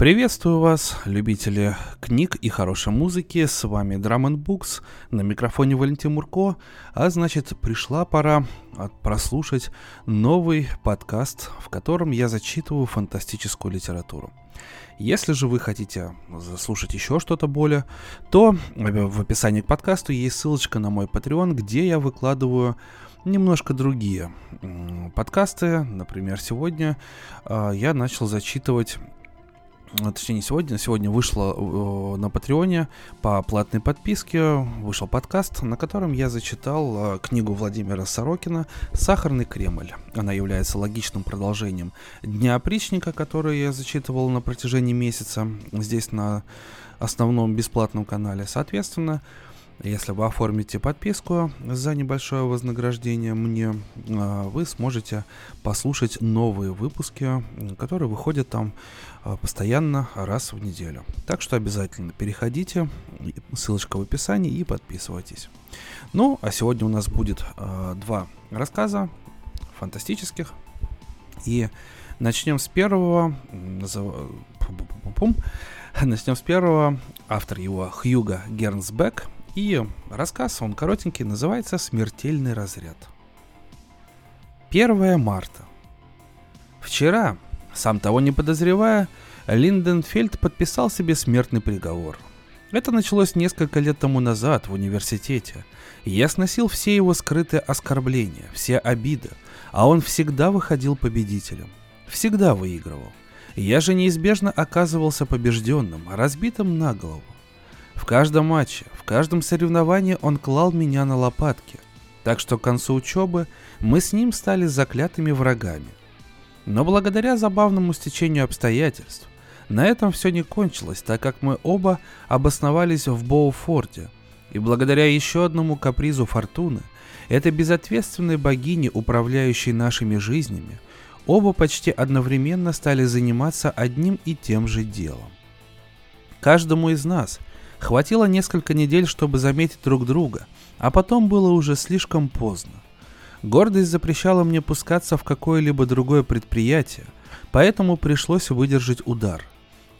Приветствую вас, любители книг и хорошей музыки. С вами Drum Books. На микрофоне Валентин Мурко. А значит, пришла пора прослушать новый подкаст, в котором я зачитываю фантастическую литературу. Если же вы хотите заслушать еще что-то более, то в описании к подкасту есть ссылочка на мой Patreon, где я выкладываю немножко другие подкасты. Например, сегодня э, я начал зачитывать точнее не сегодня, сегодня вышло э, на Патреоне по платной подписке, вышел подкаст, на котором я зачитал э, книгу Владимира Сорокина «Сахарный Кремль». Она является логичным продолжением Дня опричника, который я зачитывал на протяжении месяца здесь на основном бесплатном канале. Соответственно, если вы оформите подписку за небольшое вознаграждение мне, а, вы сможете послушать новые выпуски, которые выходят там а, постоянно раз в неделю. Так что обязательно переходите, ссылочка в описании и подписывайтесь. Ну, а сегодня у нас будет э, два рассказа фантастических. И начнем с первого. Начнем с первого. Автор его Хьюга Гернсбек – и рассказ, он коротенький, называется «Смертельный разряд». 1 марта. Вчера, сам того не подозревая, Линденфельд подписал себе смертный приговор. Это началось несколько лет тому назад в университете. Я сносил все его скрытые оскорбления, все обиды, а он всегда выходил победителем. Всегда выигрывал. Я же неизбежно оказывался побежденным, разбитым на голову. В каждом матче, в каждом соревновании он клал меня на лопатки, так что к концу учебы мы с ним стали заклятыми врагами. Но благодаря забавному стечению обстоятельств, на этом все не кончилось, так как мы оба обосновались в Боуфорде, и благодаря еще одному капризу фортуны, этой безответственной богини, управляющей нашими жизнями, оба почти одновременно стали заниматься одним и тем же делом. Каждому из нас – Хватило несколько недель, чтобы заметить друг друга, а потом было уже слишком поздно. Гордость запрещала мне пускаться в какое-либо другое предприятие, поэтому пришлось выдержать удар.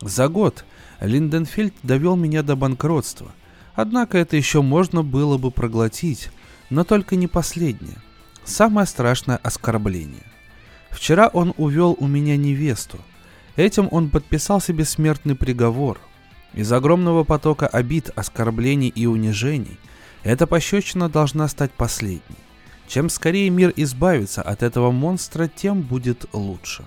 За год Линденфельд довел меня до банкротства, однако это еще можно было бы проглотить, но только не последнее. Самое страшное оскорбление. Вчера он увел у меня невесту. Этим он подписал себе смертный приговор – из огромного потока обид, оскорблений и унижений эта пощечина должна стать последней. Чем скорее мир избавится от этого монстра, тем будет лучше.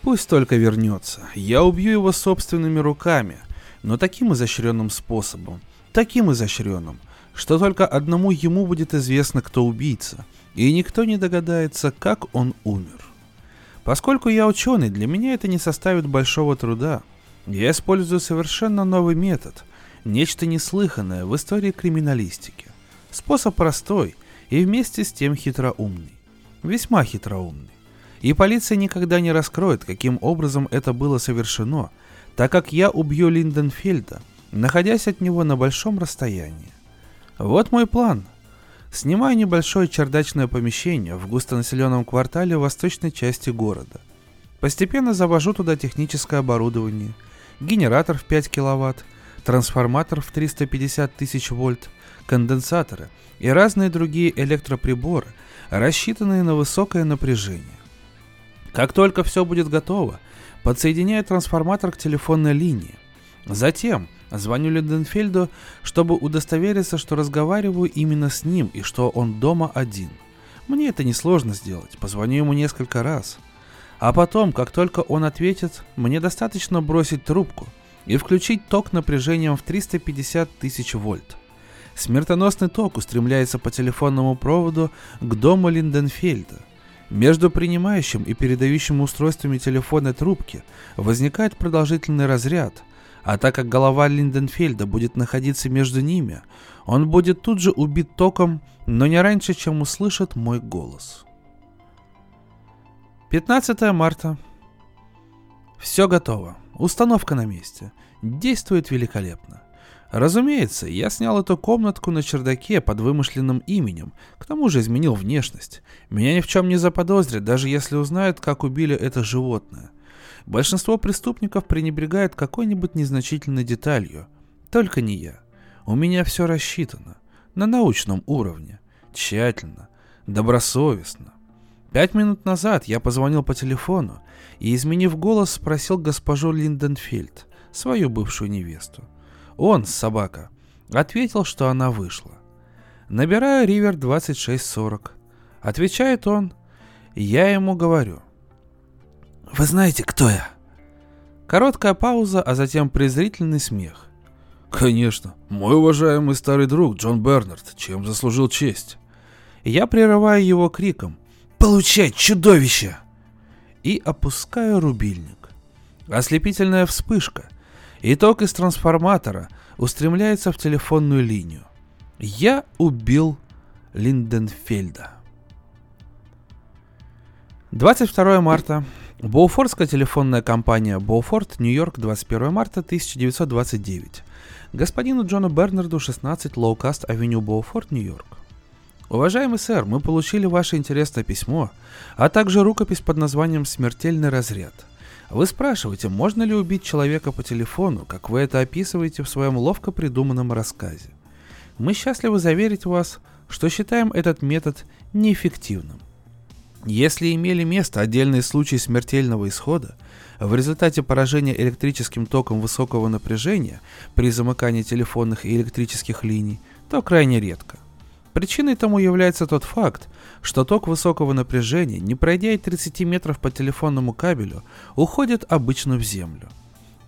Пусть только вернется. Я убью его собственными руками, но таким изощренным способом, таким изощренным, что только одному ему будет известно, кто убийца, и никто не догадается, как он умер. Поскольку я ученый, для меня это не составит большого труда – я использую совершенно новый метод, нечто неслыханное в истории криминалистики. Способ простой и вместе с тем хитроумный. Весьма хитроумный. И полиция никогда не раскроет, каким образом это было совершено, так как я убью Линденфельда, находясь от него на большом расстоянии. Вот мой план. Снимаю небольшое чердачное помещение в густонаселенном квартале в восточной части города. Постепенно завожу туда техническое оборудование – генератор в 5 киловатт, трансформатор в 350 тысяч вольт, конденсаторы и разные другие электроприборы, рассчитанные на высокое напряжение. Как только все будет готово, подсоединяю трансформатор к телефонной линии. Затем звоню Линденфельду, чтобы удостовериться, что разговариваю именно с ним и что он дома один. Мне это несложно сделать, позвоню ему несколько раз. А потом, как только он ответит, мне достаточно бросить трубку и включить ток напряжением в 350 тысяч вольт. Смертоносный ток устремляется по телефонному проводу к дому Линденфельда. Между принимающим и передающим устройствами телефонной трубки возникает продолжительный разряд, а так как голова Линденфельда будет находиться между ними, он будет тут же убит током, но не раньше, чем услышит мой голос. 15 марта. Все готово. Установка на месте. Действует великолепно. Разумеется, я снял эту комнатку на чердаке под вымышленным именем, к тому же изменил внешность. Меня ни в чем не заподозрят, даже если узнают, как убили это животное. Большинство преступников пренебрегают какой-нибудь незначительной деталью. Только не я. У меня все рассчитано. На научном уровне. Тщательно. Добросовестно. Пять минут назад я позвонил по телефону и, изменив голос, спросил госпожу Линденфельд, свою бывшую невесту. Он, собака, ответил, что она вышла. Набираю Ривер 2640. Отвечает он. Я ему говорю. Вы знаете, кто я? Короткая пауза, а затем презрительный смех. Конечно, мой уважаемый старый друг Джон Бернард, чем заслужил честь. Я прерываю его криком. «Получай, чудовище!» И опускаю рубильник. Ослепительная вспышка. Итог из трансформатора устремляется в телефонную линию. Я убил Линденфельда. 22 марта. Боуфордская телефонная компания Боуфорд, Нью-Йорк, 21 марта 1929. Господину Джону Бернарду 16 Лоукаст Авеню Боуфорд, Нью-Йорк. Уважаемый сэр, мы получили ваше интересное письмо, а также рукопись под названием «Смертельный разряд». Вы спрашиваете, можно ли убить человека по телефону, как вы это описываете в своем ловко придуманном рассказе. Мы счастливы заверить вас, что считаем этот метод неэффективным. Если имели место отдельные случаи смертельного исхода в результате поражения электрическим током высокого напряжения при замыкании телефонных и электрических линий, то крайне редко. Причиной тому является тот факт, что ток высокого напряжения, не пройдя и 30 метров по телефонному кабелю, уходит обычно в землю.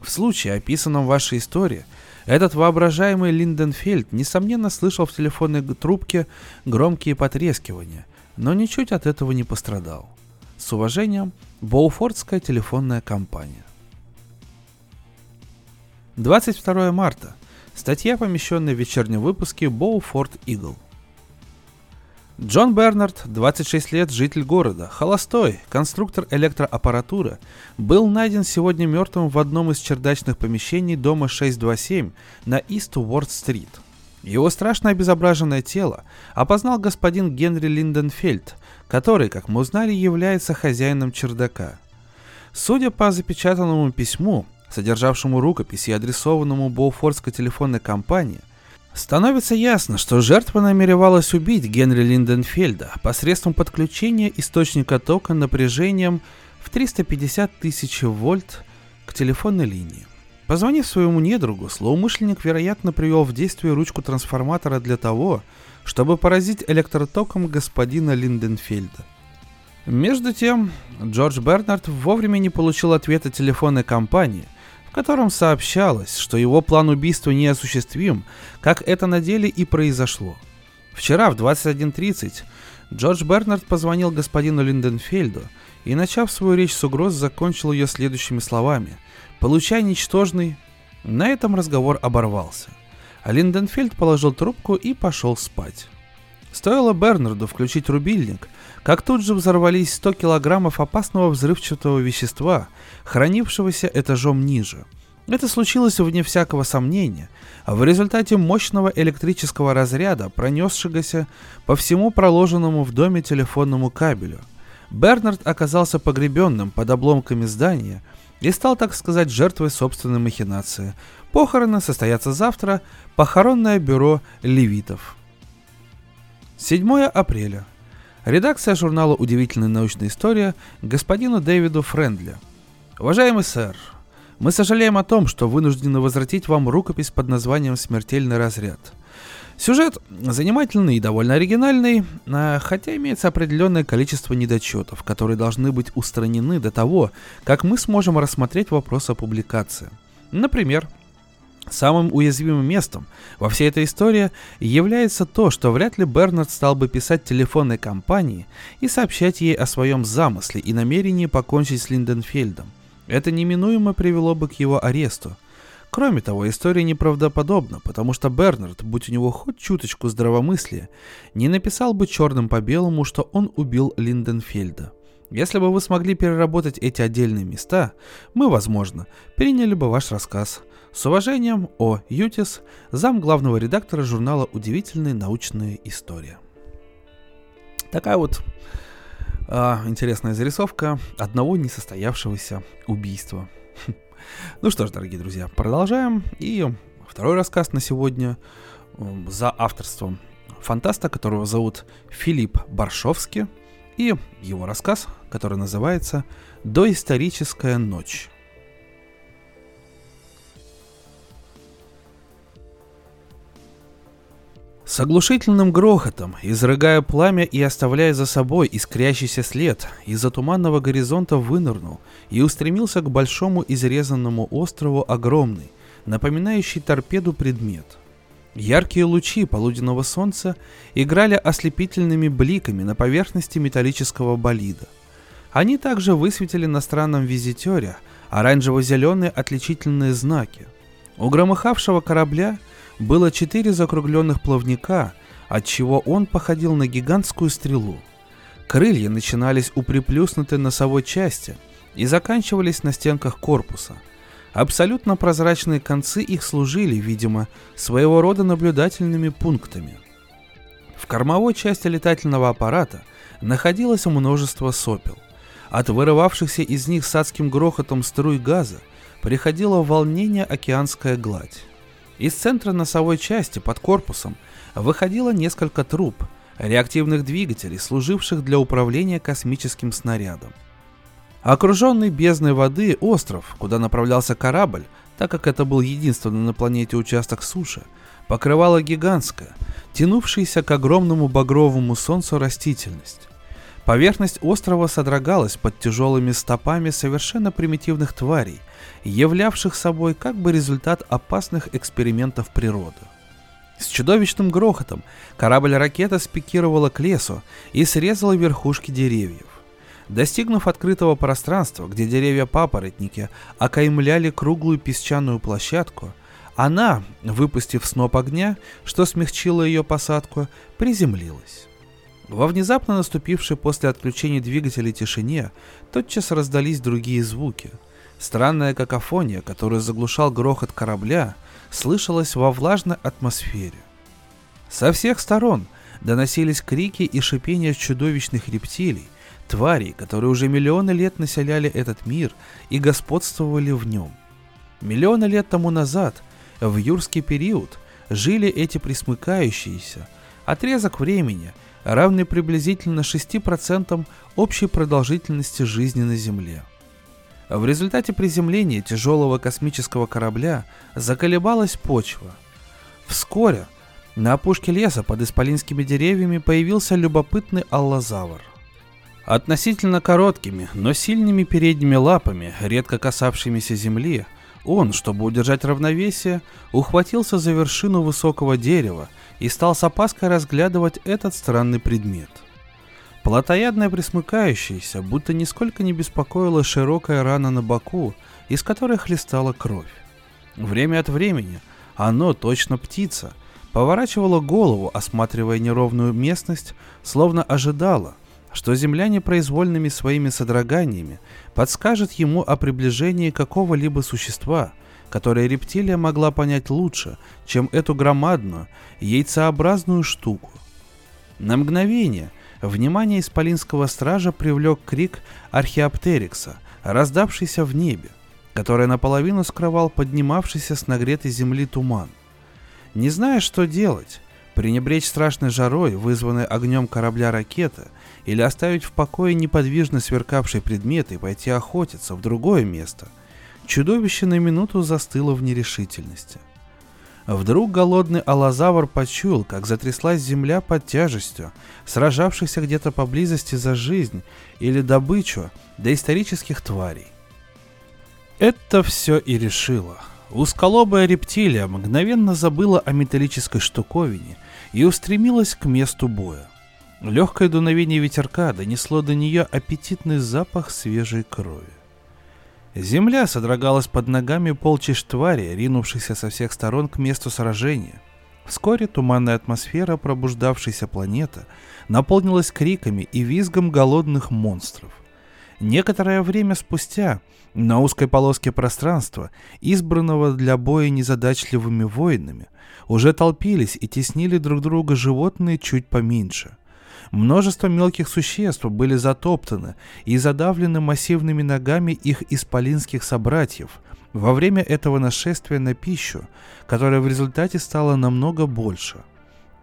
В случае, описанном в вашей истории, этот воображаемый Линденфельд, несомненно, слышал в телефонной трубке громкие потрескивания – но ничуть от этого не пострадал. С уважением, Боуфордская телефонная компания. 22 марта. Статья, помещенная в вечернем выпуске Боуфорд Игл. Джон Бернард, 26 лет, житель города, холостой, конструктор электроаппаратуры, был найден сегодня мертвым в одном из чердачных помещений дома 627 на Ист Уорд-стрит – его страшно обезображенное тело опознал господин Генри Линденфельд, который, как мы узнали, является хозяином чердака. Судя по запечатанному письму, содержавшему рукопись и адресованному Боуфордской телефонной компании, становится ясно, что жертва намеревалась убить Генри Линденфельда посредством подключения источника тока напряжением в 350 тысяч вольт к телефонной линии. Позвонив своему недругу, злоумышленник, вероятно, привел в действие ручку трансформатора для того, чтобы поразить электротоком господина Линденфельда. Между тем, Джордж Бернард вовремя не получил ответа телефонной компании, котором сообщалось, что его план убийства неосуществим, как это на деле и произошло. Вчера в 21.30 Джордж Бернард позвонил господину Линденфельду и, начав свою речь с угроз, закончил ее следующими словами – Получай ничтожный. На этом разговор оборвался. А Линденфельд положил трубку и пошел спать. Стоило Бернарду включить рубильник, как тут же взорвались 100 килограммов опасного взрывчатого вещества, хранившегося этажом ниже. Это случилось вне всякого сомнения, в результате мощного электрического разряда, пронесшегося по всему проложенному в доме телефонному кабелю. Бернард оказался погребенным под обломками здания – и стал, так сказать, жертвой собственной махинации. Похороны состоятся завтра, похоронное бюро левитов. 7 апреля. Редакция журнала «Удивительная научная история» господину Дэвиду Френдли. Уважаемый сэр, мы сожалеем о том, что вынуждены возвратить вам рукопись под названием «Смертельный разряд». Сюжет занимательный и довольно оригинальный, а, хотя имеется определенное количество недочетов, которые должны быть устранены до того, как мы сможем рассмотреть вопрос о публикации. Например, Самым уязвимым местом во всей этой истории является то, что вряд ли Бернард стал бы писать телефонной компании и сообщать ей о своем замысле и намерении покончить с Линденфельдом. Это неминуемо привело бы к его аресту – Кроме того, история неправдоподобна, потому что Бернард, будь у него хоть чуточку здравомыслия, не написал бы черным по белому, что он убил Линденфельда. Если бы вы смогли переработать эти отдельные места, мы, возможно, приняли бы ваш рассказ. С уважением, О. Ютис, зам главного редактора журнала «Удивительная научная история». Такая вот А, интересная зарисовка одного несостоявшегося убийства. Ну что ж, дорогие друзья, продолжаем. И второй рассказ на сегодня за авторством фантаста, которого зовут Филипп Баршовский, и его рассказ, который называется «Доисторическая ночь». С оглушительным грохотом, изрыгая пламя и оставляя за собой искрящийся след, из-за туманного горизонта вынырнул и устремился к большому изрезанному острову огромный, напоминающий торпеду предмет. Яркие лучи полуденного солнца играли ослепительными бликами на поверхности металлического болида. Они также высветили на странном визитере оранжево-зеленые отличительные знаки. У громыхавшего корабля – было четыре закругленных плавника, отчего он походил на гигантскую стрелу. Крылья начинались у приплюснутой носовой части и заканчивались на стенках корпуса. Абсолютно прозрачные концы их служили, видимо, своего рода наблюдательными пунктами. В кормовой части летательного аппарата находилось множество сопел. От вырывавшихся из них с адским грохотом струй газа приходило волнение океанская гладь. Из центра носовой части под корпусом выходило несколько труб, реактивных двигателей, служивших для управления космическим снарядом. Окруженный бездной воды остров, куда направлялся корабль, так как это был единственный на планете участок суши, покрывала гигантская, тянувшаяся к огромному багровому солнцу растительность. Поверхность острова содрогалась под тяжелыми стопами совершенно примитивных тварей, являвших собой как бы результат опасных экспериментов природы. С чудовищным грохотом корабль-ракета спикировала к лесу и срезала верхушки деревьев. Достигнув открытого пространства, где деревья-папоротники окаймляли круглую песчаную площадку, она, выпустив сноп огня, что смягчило ее посадку, приземлилась. Во внезапно наступившей после отключения двигателей тишине тотчас раздались другие звуки. Странная какофония, которую заглушал грохот корабля, слышалась во влажной атмосфере. Со всех сторон доносились крики и шипения чудовищных рептилий, тварей, которые уже миллионы лет населяли этот мир и господствовали в нем. Миллионы лет тому назад, в юрский период, жили эти присмыкающиеся, отрезок времени – равный приблизительно 6% общей продолжительности жизни на Земле. В результате приземления тяжелого космического корабля заколебалась почва. Вскоре на опушке леса под исполинскими деревьями появился любопытный аллозавр. Относительно короткими, но сильными передними лапами, редко касавшимися земли, он, чтобы удержать равновесие, ухватился за вершину высокого дерева и стал с опаской разглядывать этот странный предмет. Плотоядное присмыкающееся, будто нисколько не беспокоила широкая рана на боку, из которой хлестала кровь. Время от времени оно, точно птица, поворачивало голову, осматривая неровную местность, словно ожидало, что земля непроизвольными своими содроганиями подскажет ему о приближении какого-либо существа – которое рептилия могла понять лучше, чем эту громадную, яйцеобразную штуку. На мгновение внимание исполинского стража привлек крик археоптерикса, раздавшийся в небе, который наполовину скрывал поднимавшийся с нагретой земли туман. Не зная, что делать, пренебречь страшной жарой, вызванной огнем корабля ракеты, или оставить в покое неподвижно сверкавший предмет и пойти охотиться в другое место – Чудовище на минуту застыло в нерешительности. Вдруг голодный алазавр почуял, как затряслась земля под тяжестью, сражавшихся где-то поблизости за жизнь или добычу доисторических тварей. Это все и решило. Узколобая рептилия мгновенно забыла о металлической штуковине и устремилась к месту боя. Легкое дуновение ветерка донесло до нее аппетитный запах свежей крови. Земля содрогалась под ногами полчищ твари, ринувшихся со всех сторон к месту сражения. Вскоре туманная атмосфера пробуждавшейся планеты наполнилась криками и визгом голодных монстров. Некоторое время спустя на узкой полоске пространства, избранного для боя незадачливыми воинами, уже толпились и теснили друг друга животные чуть поменьше. Множество мелких существ были затоптаны и задавлены массивными ногами их исполинских собратьев во время этого нашествия на пищу, которое в результате стало намного больше.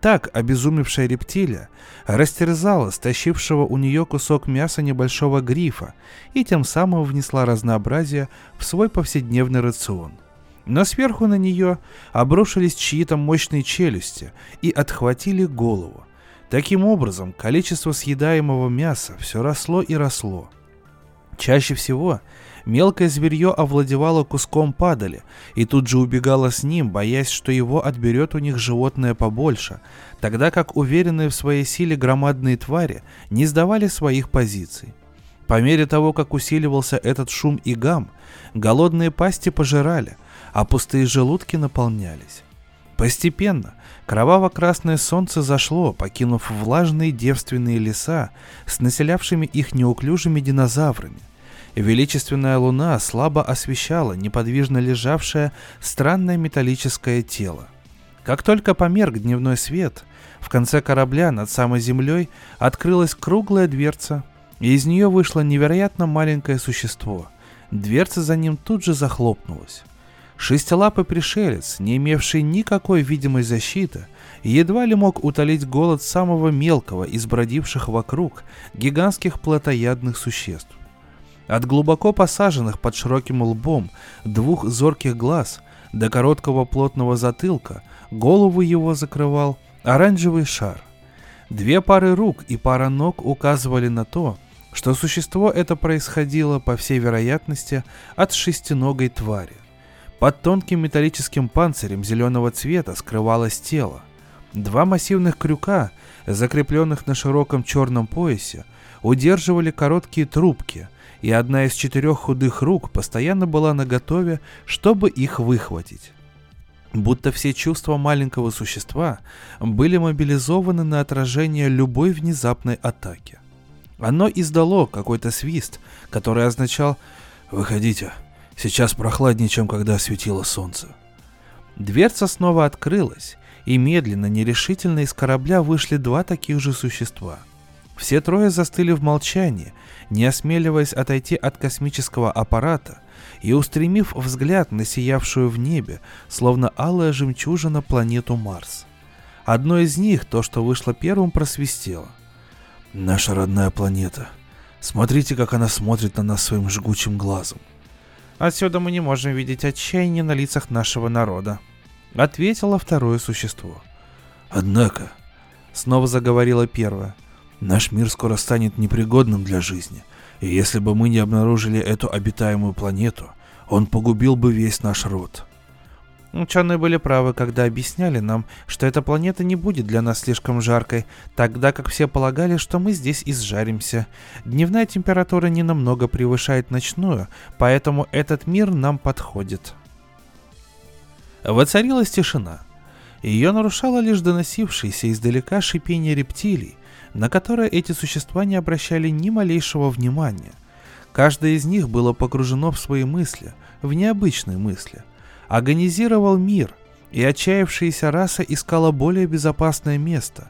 Так обезумевшая рептилия растерзала стащившего у нее кусок мяса небольшого грифа и тем самым внесла разнообразие в свой повседневный рацион. Но сверху на нее обрушились чьи-то мощные челюсти и отхватили голову, Таким образом, количество съедаемого мяса все росло и росло. Чаще всего мелкое зверье овладевало куском падали и тут же убегало с ним, боясь, что его отберет у них животное побольше, тогда как уверенные в своей силе громадные твари не сдавали своих позиций. По мере того, как усиливался этот шум и гам, голодные пасти пожирали, а пустые желудки наполнялись. Постепенно кроваво-красное солнце зашло, покинув влажные девственные леса с населявшими их неуклюжими динозаврами. Величественная луна слабо освещала неподвижно лежавшее странное металлическое тело. Как только померк дневной свет, в конце корабля над самой землей открылась круглая дверца, и из нее вышло невероятно маленькое существо. Дверца за ним тут же захлопнулась. Шестилапый пришелец, не имевший никакой видимой защиты, едва ли мог утолить голод самого мелкого из бродивших вокруг гигантских плотоядных существ. От глубоко посаженных под широким лбом двух зорких глаз до короткого плотного затылка голову его закрывал оранжевый шар. Две пары рук и пара ног указывали на то, что существо это происходило, по всей вероятности, от шестиногой твари. Под тонким металлическим панцирем зеленого цвета скрывалось тело. Два массивных крюка, закрепленных на широком черном поясе, удерживали короткие трубки, и одна из четырех худых рук постоянно была наготове, чтобы их выхватить. Будто все чувства маленького существа были мобилизованы на отражение любой внезапной атаки. Оно издало какой-то свист, который означал «Выходите, Сейчас прохладнее, чем когда светило солнце. Дверца снова открылась, и медленно, нерешительно из корабля вышли два таких же существа. Все трое застыли в молчании, не осмеливаясь отойти от космического аппарата и устремив взгляд на сиявшую в небе, словно алая жемчужина, планету Марс. Одно из них, то, что вышло первым, просвистело. «Наша родная планета. Смотрите, как она смотрит на нас своим жгучим глазом. Отсюда мы не можем видеть отчаяние на лицах нашего народа», — ответило второе существо. «Однако», — снова заговорила первая, — «наш мир скоро станет непригодным для жизни, и если бы мы не обнаружили эту обитаемую планету, он погубил бы весь наш род». Ученые были правы, когда объясняли нам, что эта планета не будет для нас слишком жаркой, тогда как все полагали, что мы здесь изжаримся. Дневная температура не намного превышает ночную, поэтому этот мир нам подходит. Воцарилась тишина. Ее нарушало лишь доносившееся издалека шипение рептилий, на которое эти существа не обращали ни малейшего внимания. Каждое из них было погружено в свои мысли, в необычные мысли – Организировал мир, и отчаявшаяся раса искала более безопасное место.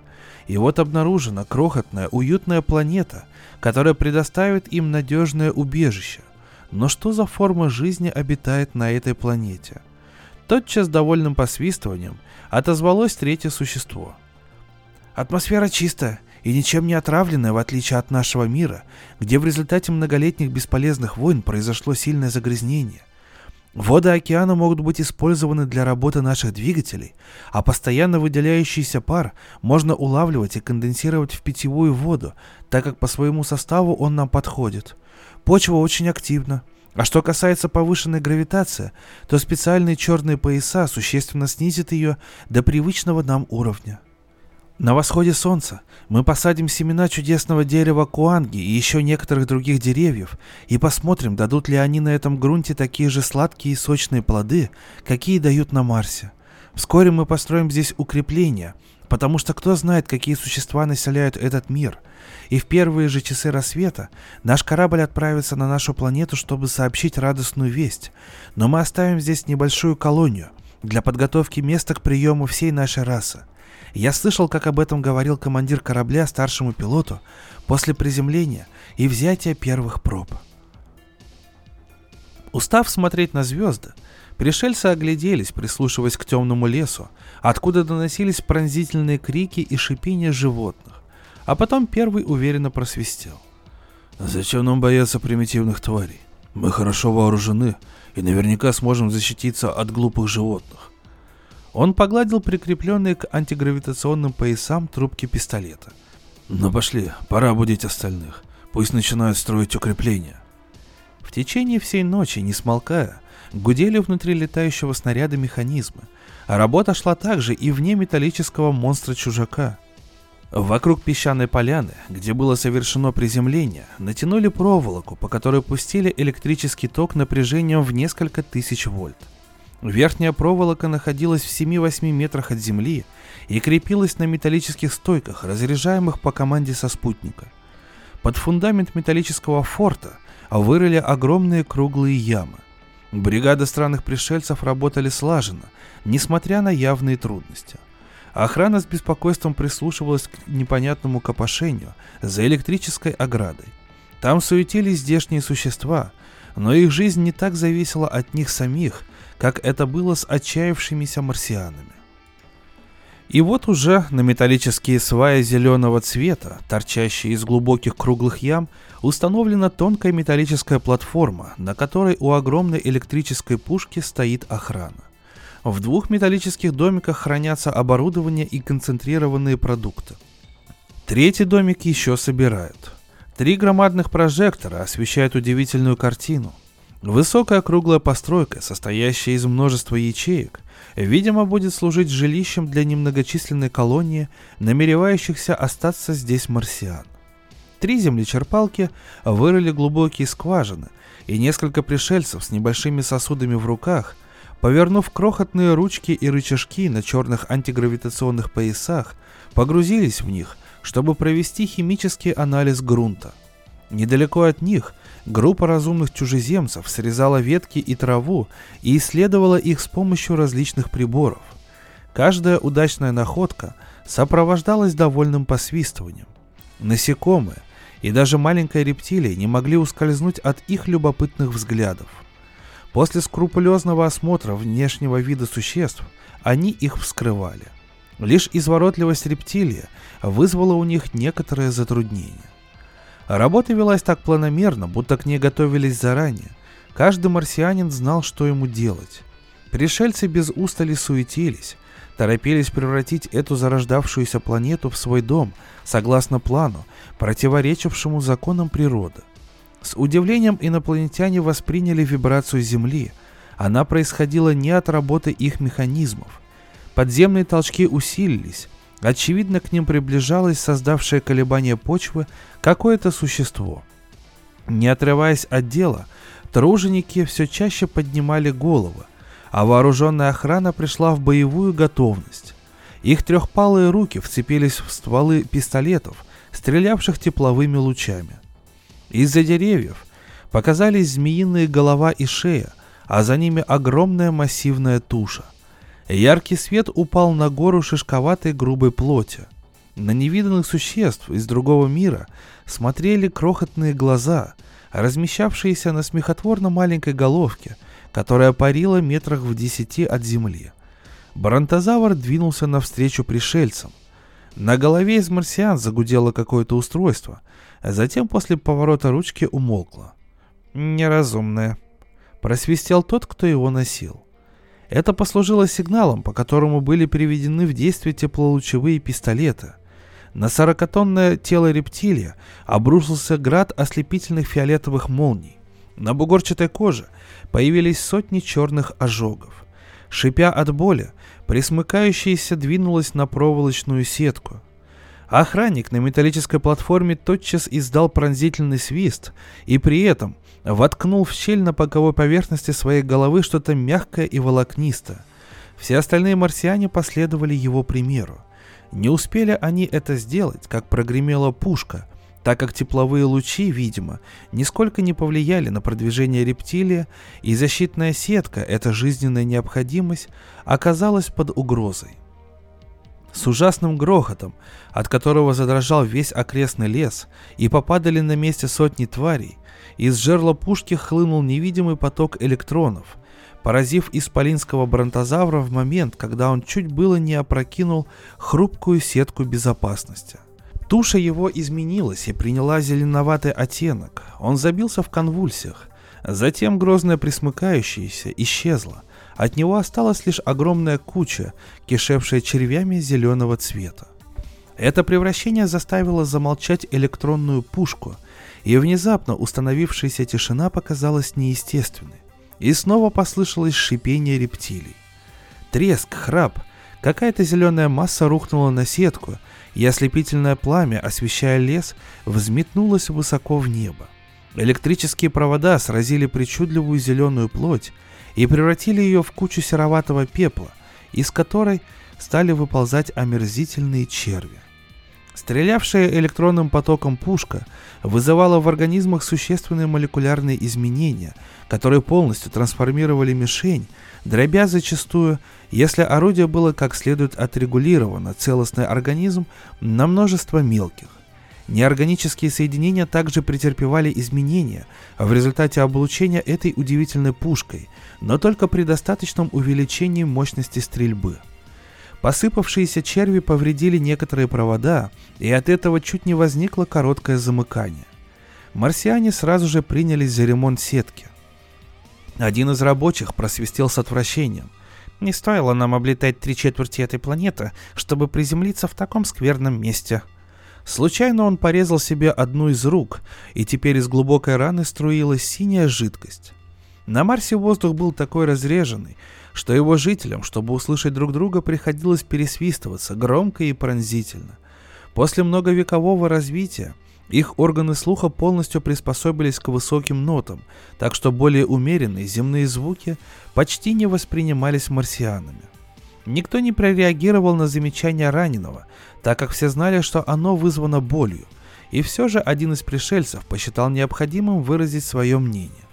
И вот обнаружена крохотная, уютная планета, которая предоставит им надежное убежище. Но что за форма жизни обитает на этой планете? Тотчас довольным посвистыванием отозвалось третье существо. Атмосфера чистая и ничем не отравленная, в отличие от нашего мира, где в результате многолетних бесполезных войн произошло сильное загрязнение – Воды океана могут быть использованы для работы наших двигателей, а постоянно выделяющийся пар можно улавливать и конденсировать в питьевую воду, так как по своему составу он нам подходит. Почва очень активна. А что касается повышенной гравитации, то специальные черные пояса существенно снизят ее до привычного нам уровня. На восходе солнца мы посадим семена чудесного дерева куанги и еще некоторых других деревьев и посмотрим, дадут ли они на этом грунте такие же сладкие и сочные плоды, какие дают на Марсе. Вскоре мы построим здесь укрепления, потому что кто знает, какие существа населяют этот мир. И в первые же часы рассвета наш корабль отправится на нашу планету, чтобы сообщить радостную весть. Но мы оставим здесь небольшую колонию для подготовки места к приему всей нашей расы – Я слышал, как об этом говорил командир корабля старшему пилоту после приземления и взятия первых проб. Устав смотреть на звезды, пришельцы огляделись, прислушиваясь к темному лесу, откуда доносились пронзительные крики и шипения животных, а потом первый уверенно просвистел. «Зачем нам бояться примитивных тварей? Мы хорошо вооружены и наверняка сможем защититься от глупых животных». Он погладил прикрепленные к антигравитационным поясам трубки пистолета. «Ну пошли, пора будить остальных. Пусть начинают строить укрепления». В течение всей ночи, не смолкая, гудели внутри летающего снаряда механизмы, а работа шла также и вне металлического монстра-чужака. Вокруг песчаной поляны, где было совершено приземление, натянули проволоку, по которой пустили электрический ток напряжением в несколько тысяч вольт. Верхняя проволока находилась в 7-8 метрах от земли и крепилась на металлических стойках, разряжаемых по команде со спутника. Под фундамент металлического форта вырыли огромные круглые ямы. Бригада странных пришельцев работали слаженно, несмотря на явные трудности. Охрана с беспокойством прислушивалась к непонятному копошению за электрической оградой. Там суетились здешние существа, но их жизнь не так зависела от них самих, как это было с отчаявшимися марсианами. И вот уже на металлические сваи зеленого цвета, торчащие из глубоких круглых ям, установлена тонкая металлическая платформа, на которой у огромной электрической пушки стоит охрана. В двух металлических домиках хранятся оборудование и концентрированные продукты. Третий домик еще собирают. Три громадных прожектора освещают удивительную картину. Высокая круглая постройка, состоящая из множества ячеек, видимо, будет служить жилищем для немногочисленной колонии, намеревающихся остаться здесь марсиан. Три землечерпалки вырыли глубокие скважины, и несколько пришельцев с небольшими сосудами в руках, повернув крохотные ручки и рычажки на черных антигравитационных поясах, погрузились в них, чтобы провести химический анализ грунта. Недалеко от них – Группа разумных чужеземцев срезала ветки и траву и исследовала их с помощью различных приборов. Каждая удачная находка сопровождалась довольным посвистыванием. Насекомые и даже маленькая рептилия не могли ускользнуть от их любопытных взглядов. После скрупулезного осмотра внешнего вида существ они их вскрывали. Лишь изворотливость рептилии вызвала у них некоторое затруднение. Работа велась так планомерно, будто к ней готовились заранее. Каждый марсианин знал, что ему делать. Пришельцы без устали суетились, торопились превратить эту зарождавшуюся планету в свой дом, согласно плану, противоречившему законам природы. С удивлением инопланетяне восприняли вибрацию Земли. Она происходила не от работы их механизмов. Подземные толчки усилились, Очевидно, к ним приближалось создавшее колебание почвы какое-то существо. Не отрываясь от дела, труженики все чаще поднимали головы, а вооруженная охрана пришла в боевую готовность. Их трехпалые руки вцепились в стволы пистолетов, стрелявших тепловыми лучами. Из-за деревьев показались змеиные голова и шея, а за ними огромная массивная туша. Яркий свет упал на гору шишковатой грубой плоти. На невиданных существ из другого мира смотрели крохотные глаза, размещавшиеся на смехотворно маленькой головке, которая парила метрах в десяти от земли. Барантозавр двинулся навстречу пришельцам. На голове из марсиан загудело какое-то устройство, а затем после поворота ручки умолкло. «Неразумное», — просвистел тот, кто его носил. Это послужило сигналом, по которому были приведены в действие теплолучевые пистолеты. На сорокатонное тело рептилия обрушился град ослепительных фиолетовых молний. На бугорчатой коже появились сотни черных ожогов. Шипя от боли, присмыкающаяся двинулась на проволочную сетку. Охранник на металлической платформе тотчас издал пронзительный свист, и при этом воткнул в щель на боковой поверхности своей головы что-то мягкое и волокнистое. Все остальные марсиане последовали его примеру. Не успели они это сделать, как прогремела пушка, так как тепловые лучи, видимо, нисколько не повлияли на продвижение рептилия, и защитная сетка, эта жизненная необходимость, оказалась под угрозой. С ужасным грохотом, от которого задрожал весь окрестный лес, и попадали на месте сотни тварей, из жерла пушки хлынул невидимый поток электронов, поразив исполинского бронтозавра в момент, когда он чуть было не опрокинул хрупкую сетку безопасности. Туша его изменилась и приняла зеленоватый оттенок. Он забился в конвульсиях. Затем грозное присмыкающееся исчезло. От него осталась лишь огромная куча, кишевшая червями зеленого цвета. Это превращение заставило замолчать электронную пушку, и внезапно установившаяся тишина показалась неестественной. И снова послышалось шипение рептилий. Треск, храп, какая-то зеленая масса рухнула на сетку, и ослепительное пламя, освещая лес, взметнулось высоко в небо. Электрические провода сразили причудливую зеленую плоть и превратили ее в кучу сероватого пепла, из которой стали выползать омерзительные черви. Стрелявшая электронным потоком пушка вызывала в организмах существенные молекулярные изменения, которые полностью трансформировали мишень, дробя зачастую, если орудие было как следует отрегулировано, целостный организм на множество мелких. Неорганические соединения также претерпевали изменения в результате облучения этой удивительной пушкой, но только при достаточном увеличении мощности стрельбы – Посыпавшиеся черви повредили некоторые провода, и от этого чуть не возникло короткое замыкание. Марсиане сразу же принялись за ремонт сетки. Один из рабочих просвистел с отвращением. Не стоило нам облетать три четверти этой планеты, чтобы приземлиться в таком скверном месте. Случайно он порезал себе одну из рук, и теперь из глубокой раны струилась синяя жидкость. На Марсе воздух был такой разреженный, что его жителям, чтобы услышать друг друга, приходилось пересвистываться громко и пронзительно. После многовекового развития их органы слуха полностью приспособились к высоким нотам, так что более умеренные земные звуки почти не воспринимались марсианами. Никто не прореагировал на замечание раненого, так как все знали, что оно вызвано болью, и все же один из пришельцев посчитал необходимым выразить свое мнение.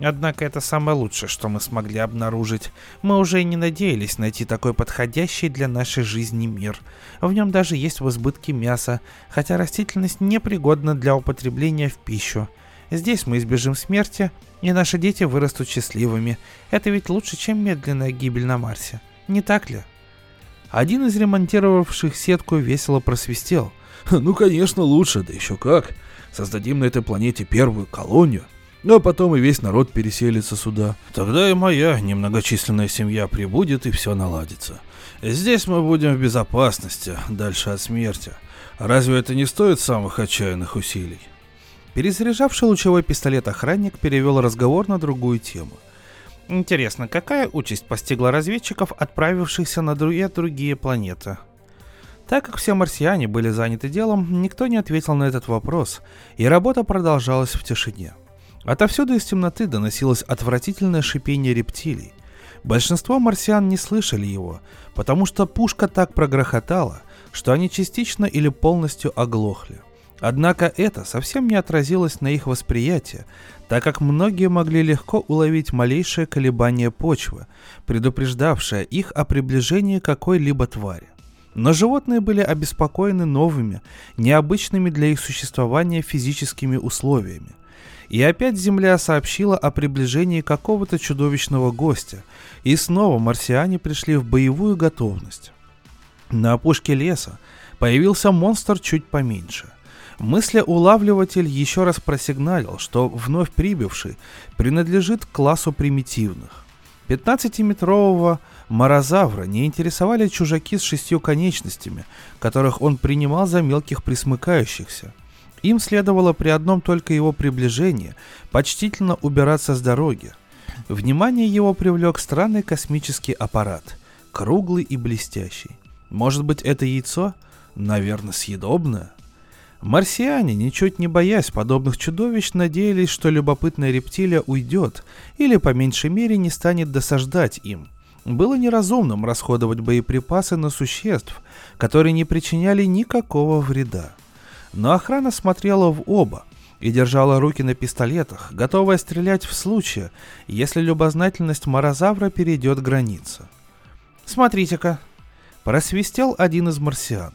Однако это самое лучшее, что мы смогли обнаружить. Мы уже и не надеялись найти такой подходящий для нашей жизни мир. В нем даже есть в избытке мяса, хотя растительность непригодна для употребления в пищу. Здесь мы избежим смерти, и наши дети вырастут счастливыми. Это ведь лучше, чем медленная гибель на Марсе. Не так ли? Один из ремонтировавших сетку весело просвистел. Ну, конечно, лучше, да еще как. Создадим на этой планете первую колонию. Ну а потом и весь народ переселится сюда. Тогда и моя немногочисленная семья прибудет и все наладится. Здесь мы будем в безопасности, дальше от смерти. Разве это не стоит самых отчаянных усилий? Перезаряжавший лучевой пистолет охранник перевел разговор на другую тему. Интересно, какая участь постигла разведчиков, отправившихся на две другие планеты? Так как все марсиане были заняты делом, никто не ответил на этот вопрос, и работа продолжалась в тишине. Отовсюду из темноты доносилось отвратительное шипение рептилий. Большинство марсиан не слышали его, потому что пушка так прогрохотала, что они частично или полностью оглохли. Однако это совсем не отразилось на их восприятии, так как многие могли легко уловить малейшее колебание почвы, предупреждавшее их о приближении какой-либо твари. Но животные были обеспокоены новыми, необычными для их существования физическими условиями – и опять Земля сообщила о приближении какого-то чудовищного гостя, и снова марсиане пришли в боевую готовность. На опушке леса появился монстр чуть поменьше. Мыслеулавливатель еще раз просигналил, что вновь прибывший принадлежит к классу примитивных. 15-метрового морозавра не интересовали чужаки с шестью конечностями, которых он принимал за мелких присмыкающихся – им следовало при одном только его приближении почтительно убираться с дороги. Внимание его привлек странный космический аппарат, круглый и блестящий. Может быть, это яйцо? Наверное, съедобное? Марсиане, ничуть не боясь подобных чудовищ, надеялись, что любопытная рептилия уйдет или, по меньшей мере, не станет досаждать им. Было неразумным расходовать боеприпасы на существ, которые не причиняли никакого вреда. Но охрана смотрела в оба и держала руки на пистолетах, готовая стрелять в случае, если любознательность морозавра перейдет границу. «Смотрите-ка!» Просвистел один из марсиан.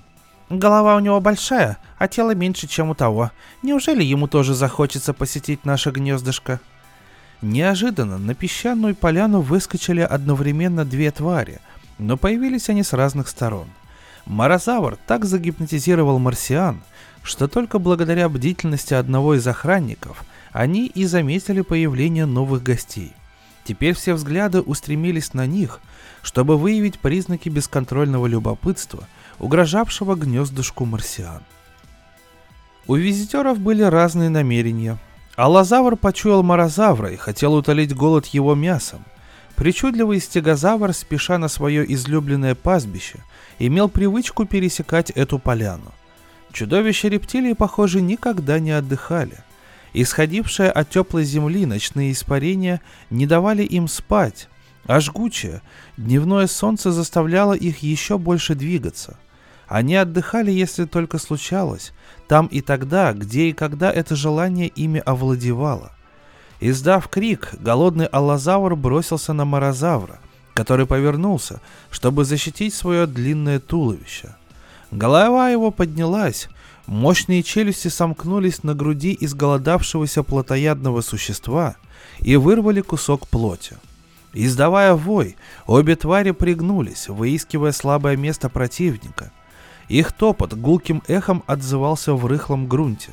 Голова у него большая, а тело меньше, чем у того. Неужели ему тоже захочется посетить наше гнездышко? Неожиданно на песчаную поляну выскочили одновременно две твари, но появились они с разных сторон. Морозавр так загипнотизировал марсиан, что только благодаря бдительности одного из охранников они и заметили появление новых гостей. Теперь все взгляды устремились на них, чтобы выявить признаки бесконтрольного любопытства, угрожавшего гнездышку марсиан. У визитеров были разные намерения. Аллозавр почуял морозавра и хотел утолить голод его мясом. Причудливый стегозавр, спеша на свое излюбленное пастбище, имел привычку пересекать эту поляну. Чудовища рептилии, похоже, никогда не отдыхали. Исходившие от теплой земли ночные испарения не давали им спать, а жгучее, дневное солнце заставляло их еще больше двигаться. Они отдыхали, если только случалось, там и тогда, где и когда это желание ими овладевало. Издав крик, голодный аллозавр бросился на морозавра, который повернулся, чтобы защитить свое длинное туловище. Голова его поднялась, мощные челюсти сомкнулись на груди изголодавшегося плотоядного существа и вырвали кусок плоти. Издавая вой, обе твари пригнулись, выискивая слабое место противника. Их топот гулким эхом отзывался в рыхлом грунте.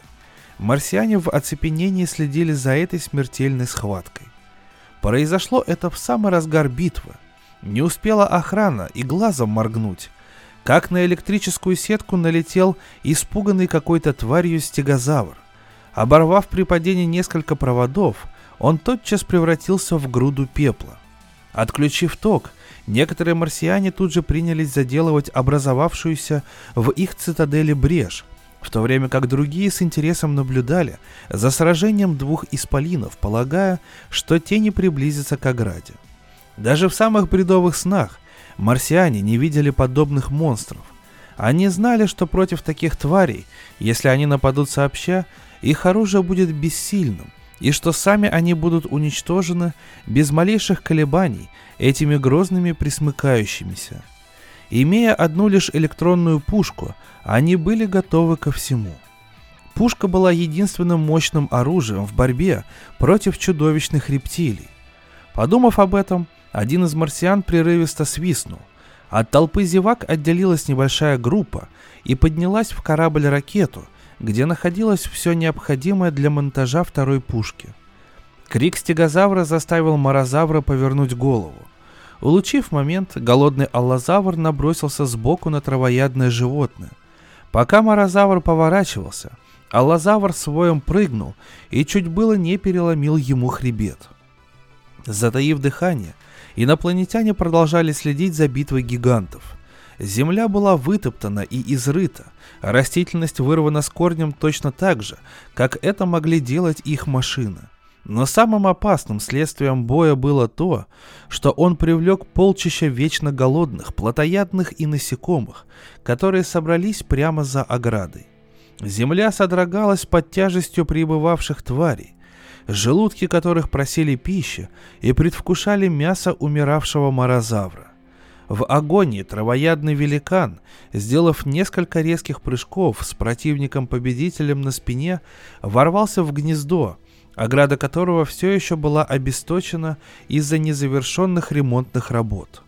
Марсиане в оцепенении следили за этой смертельной схваткой. Произошло это в самый разгар битвы. Не успела охрана и глазом моргнуть, как на электрическую сетку налетел испуганный какой-то тварью стегозавр. Оборвав при падении несколько проводов, он тотчас превратился в груду пепла. Отключив ток, некоторые марсиане тут же принялись заделывать образовавшуюся в их цитадели брешь, в то время как другие с интересом наблюдали за сражением двух исполинов, полагая, что те не приблизятся к ограде. Даже в самых бредовых снах Марсиане не видели подобных монстров. Они знали, что против таких тварей, если они нападут сообща, их оружие будет бессильным, и что сами они будут уничтожены без малейших колебаний этими грозными присмыкающимися. Имея одну лишь электронную пушку, они были готовы ко всему. Пушка была единственным мощным оружием в борьбе против чудовищных рептилий. Подумав об этом, один из марсиан прерывисто свистнул. От толпы зевак отделилась небольшая группа и поднялась в корабль-ракету, где находилось все необходимое для монтажа второй пушки. Крик стегозавра заставил морозавра повернуть голову. Улучив момент, голодный аллозавр набросился сбоку на травоядное животное. Пока морозавр поворачивался, аллозавр своем прыгнул и чуть было не переломил ему хребет. Затаив дыхание, Инопланетяне продолжали следить за битвой гигантов. Земля была вытоптана и изрыта, растительность вырвана с корнем точно так же, как это могли делать их машины. Но самым опасным следствием боя было то, что он привлек полчища вечно голодных, плотоядных и насекомых, которые собрались прямо за оградой. Земля содрогалась под тяжестью прибывавших тварей, желудки которых просили пищи и предвкушали мясо умиравшего морозавра. В агонии травоядный великан, сделав несколько резких прыжков с противником-победителем на спине, ворвался в гнездо, ограда которого все еще была обесточена из-за незавершенных ремонтных работ.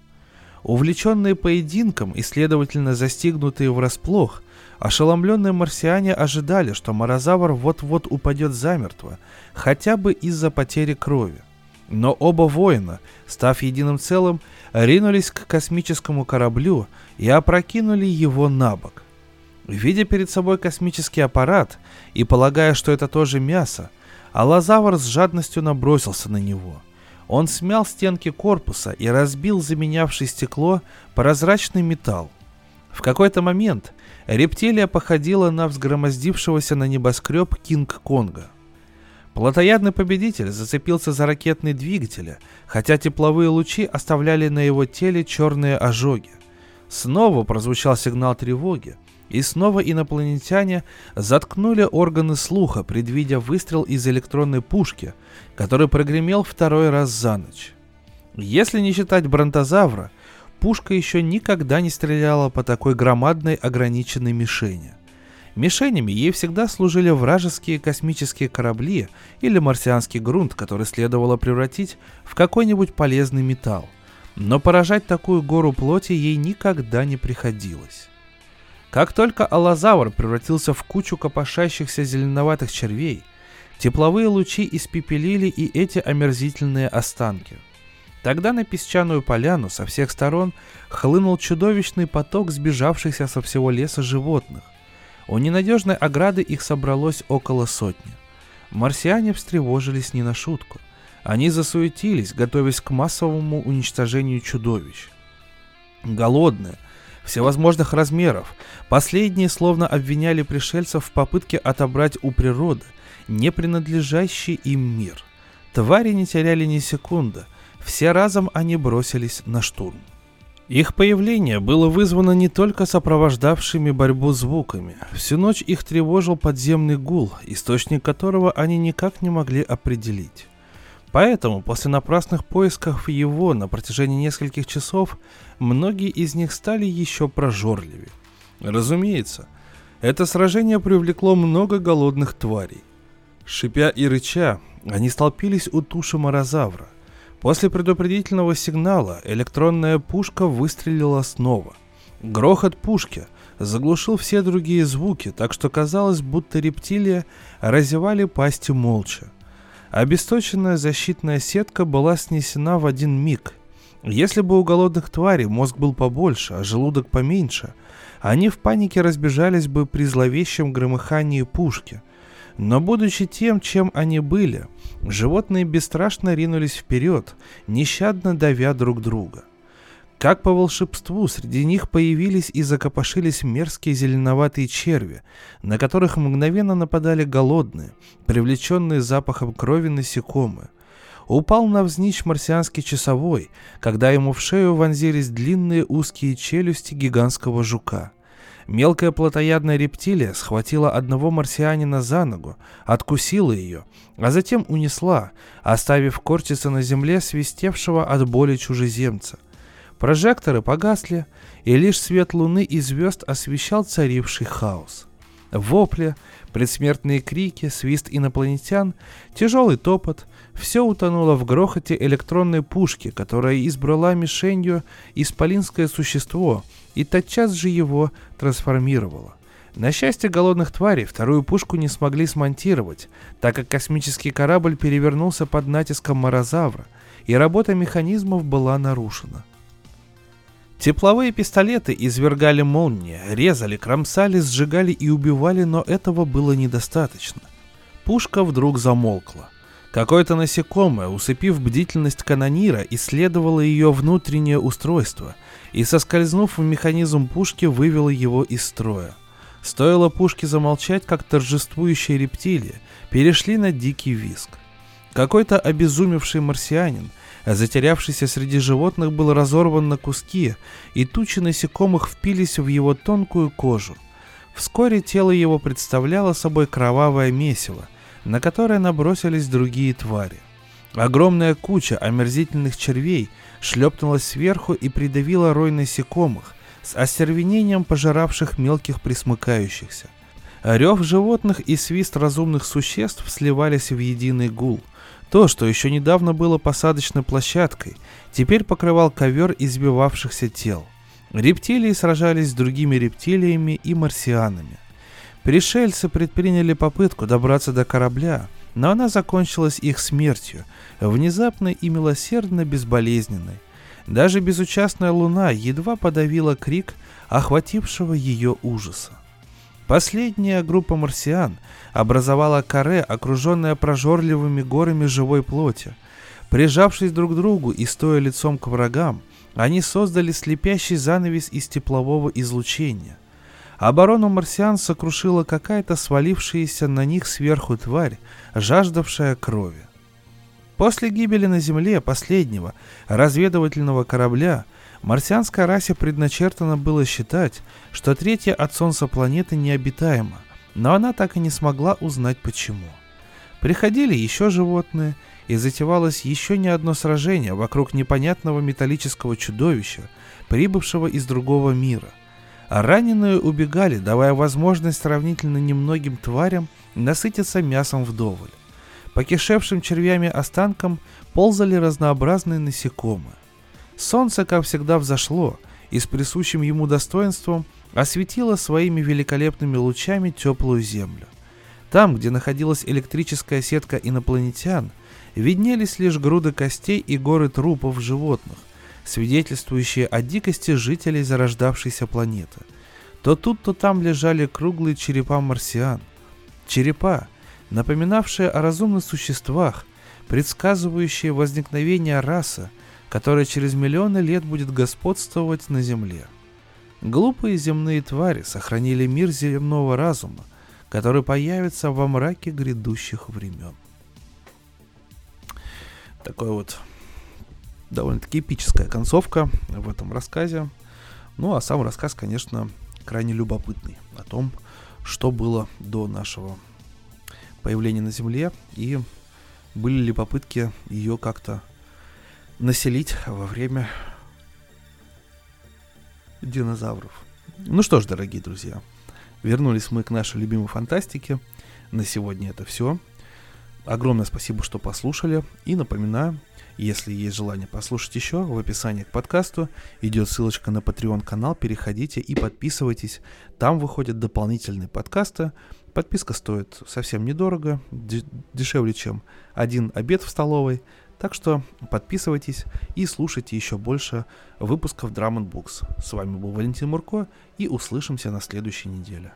Увлеченные поединком и, следовательно, застигнутые врасплох, Ошеломленные марсиане ожидали, что морозавр вот-вот упадет замертво, хотя бы из-за потери крови. Но оба воина, став единым целым, ринулись к космическому кораблю и опрокинули его на бок. Видя перед собой космический аппарат и полагая, что это тоже мясо, Алазавр с жадностью набросился на него. Он смял стенки корпуса и разбил заменявший стекло прозрачный металл. В какой-то момент рептилия походила на взгромоздившегося на небоскреб Кинг-Конга. Плотоядный победитель зацепился за ракетные двигатели, хотя тепловые лучи оставляли на его теле черные ожоги. Снова прозвучал сигнал тревоги, и снова инопланетяне заткнули органы слуха, предвидя выстрел из электронной пушки, который прогремел второй раз за ночь. Если не считать бронтозавра, пушка еще никогда не стреляла по такой громадной ограниченной мишени. Мишенями ей всегда служили вражеские космические корабли или марсианский грунт, который следовало превратить в какой-нибудь полезный металл. Но поражать такую гору плоти ей никогда не приходилось. Как только аллозавр превратился в кучу копошащихся зеленоватых червей, тепловые лучи испепелили и эти омерзительные останки. Тогда на песчаную поляну со всех сторон хлынул чудовищный поток сбежавшихся со всего леса животных, у ненадежной ограды их собралось около сотни. Марсиане встревожились не на шутку. Они засуетились, готовясь к массовому уничтожению чудовищ. Голодные, всевозможных размеров, последние словно обвиняли пришельцев в попытке отобрать у природы не принадлежащий им мир. Твари не теряли ни секунды, все разом они бросились на штурм. Их появление было вызвано не только сопровождавшими борьбу звуками. Всю ночь их тревожил подземный гул, источник которого они никак не могли определить. Поэтому после напрасных поисков его на протяжении нескольких часов многие из них стали еще прожорливее. Разумеется, это сражение привлекло много голодных тварей. Шипя и рыча, они столпились у туши морозавра. После предупредительного сигнала электронная пушка выстрелила снова. Грохот пушки заглушил все другие звуки, так что казалось, будто рептилия разевали пасти молча. Обесточенная защитная сетка была снесена в один миг. Если бы у голодных тварей мозг был побольше, а желудок поменьше, они в панике разбежались бы при зловещем громыхании пушки. Но будучи тем, чем они были, животные бесстрашно ринулись вперед, нещадно давя друг друга. Как по волшебству среди них появились и закопошились мерзкие зеленоватые черви, на которых мгновенно нападали голодные, привлеченные запахом крови насекомые. Упал навзничь марсианский часовой, когда ему в шею вонзились длинные узкие челюсти гигантского жука – Мелкая плотоядная рептилия схватила одного марсианина за ногу, откусила ее, а затем унесла, оставив корчиться на земле свистевшего от боли чужеземца. Прожекторы погасли, и лишь свет луны и звезд освещал царивший хаос. Вопли, предсмертные крики, свист инопланетян, тяжелый топот — все утонуло в грохоте электронной пушки, которая избрала мишенью исполинское существо — и тотчас же его трансформировала. На счастье голодных тварей вторую пушку не смогли смонтировать, так как космический корабль перевернулся под натиском морозавра, и работа механизмов была нарушена. Тепловые пистолеты извергали молнии, резали, кромсали, сжигали и убивали, но этого было недостаточно. Пушка вдруг замолкла. Какое-то насекомое, усыпив бдительность канонира, исследовало ее внутреннее устройство – и, соскользнув в механизм пушки, вывела его из строя. Стоило пушке замолчать, как торжествующие рептилии перешли на дикий виск. Какой-то обезумевший марсианин, затерявшийся среди животных, был разорван на куски, и тучи насекомых впились в его тонкую кожу. Вскоре тело его представляло собой кровавое месиво, на которое набросились другие твари. Огромная куча омерзительных червей шлепнулась сверху и придавила рой насекомых, с остервенением пожиравших мелких присмыкающихся. Рев животных и свист разумных существ сливались в единый гул. То, что еще недавно было посадочной площадкой, теперь покрывал ковер избивавшихся тел. Рептилии сражались с другими рептилиями и марсианами. Пришельцы предприняли попытку добраться до корабля, но она закончилась их смертью, внезапно и милосердно безболезненной. Даже безучастная луна едва подавила крик охватившего ее ужаса. Последняя группа марсиан образовала каре, окруженная прожорливыми горами живой плоти. Прижавшись друг к другу и стоя лицом к врагам, они создали слепящий занавес из теплового излучения – Оборону марсиан сокрушила какая-то свалившаяся на них сверху тварь, жаждавшая крови. После гибели на Земле последнего разведывательного корабля марсианской расе предначертано было считать, что третья от Солнца планета необитаема, но она так и не смогла узнать почему. Приходили еще животные, и затевалось еще не одно сражение вокруг непонятного металлического чудовища, прибывшего из другого мира. А раненые убегали, давая возможность сравнительно немногим тварям насытиться мясом вдоволь. По кишевшим червями останкам ползали разнообразные насекомые. Солнце, как всегда, взошло и с присущим ему достоинством осветило своими великолепными лучами теплую землю. Там, где находилась электрическая сетка инопланетян, виднелись лишь груды костей и горы трупов животных, свидетельствующие о дикости жителей зарождавшейся планеты. То тут, то там лежали круглые черепа марсиан. Черепа, напоминавшие о разумных существах, предсказывающие возникновение расы, которая через миллионы лет будет господствовать на Земле. Глупые земные твари сохранили мир земного разума, который появится во мраке грядущих времен. Такой вот довольно-таки эпическая концовка в этом рассказе. Ну а сам рассказ, конечно, крайне любопытный о том, что было до нашего появления на Земле и были ли попытки ее как-то населить во время динозавров. Ну что ж, дорогие друзья, вернулись мы к нашей любимой фантастике. На сегодня это все. Огромное спасибо, что послушали. И напоминаю, если есть желание послушать еще, в описании к подкасту идет ссылочка на Patreon канал, переходите и подписывайтесь. Там выходят дополнительные подкасты. Подписка стоит совсем недорого, дешевле, чем один обед в столовой. Так что подписывайтесь и слушайте еще больше выпусков Drum Books. С вами был Валентин Мурко и услышимся на следующей неделе.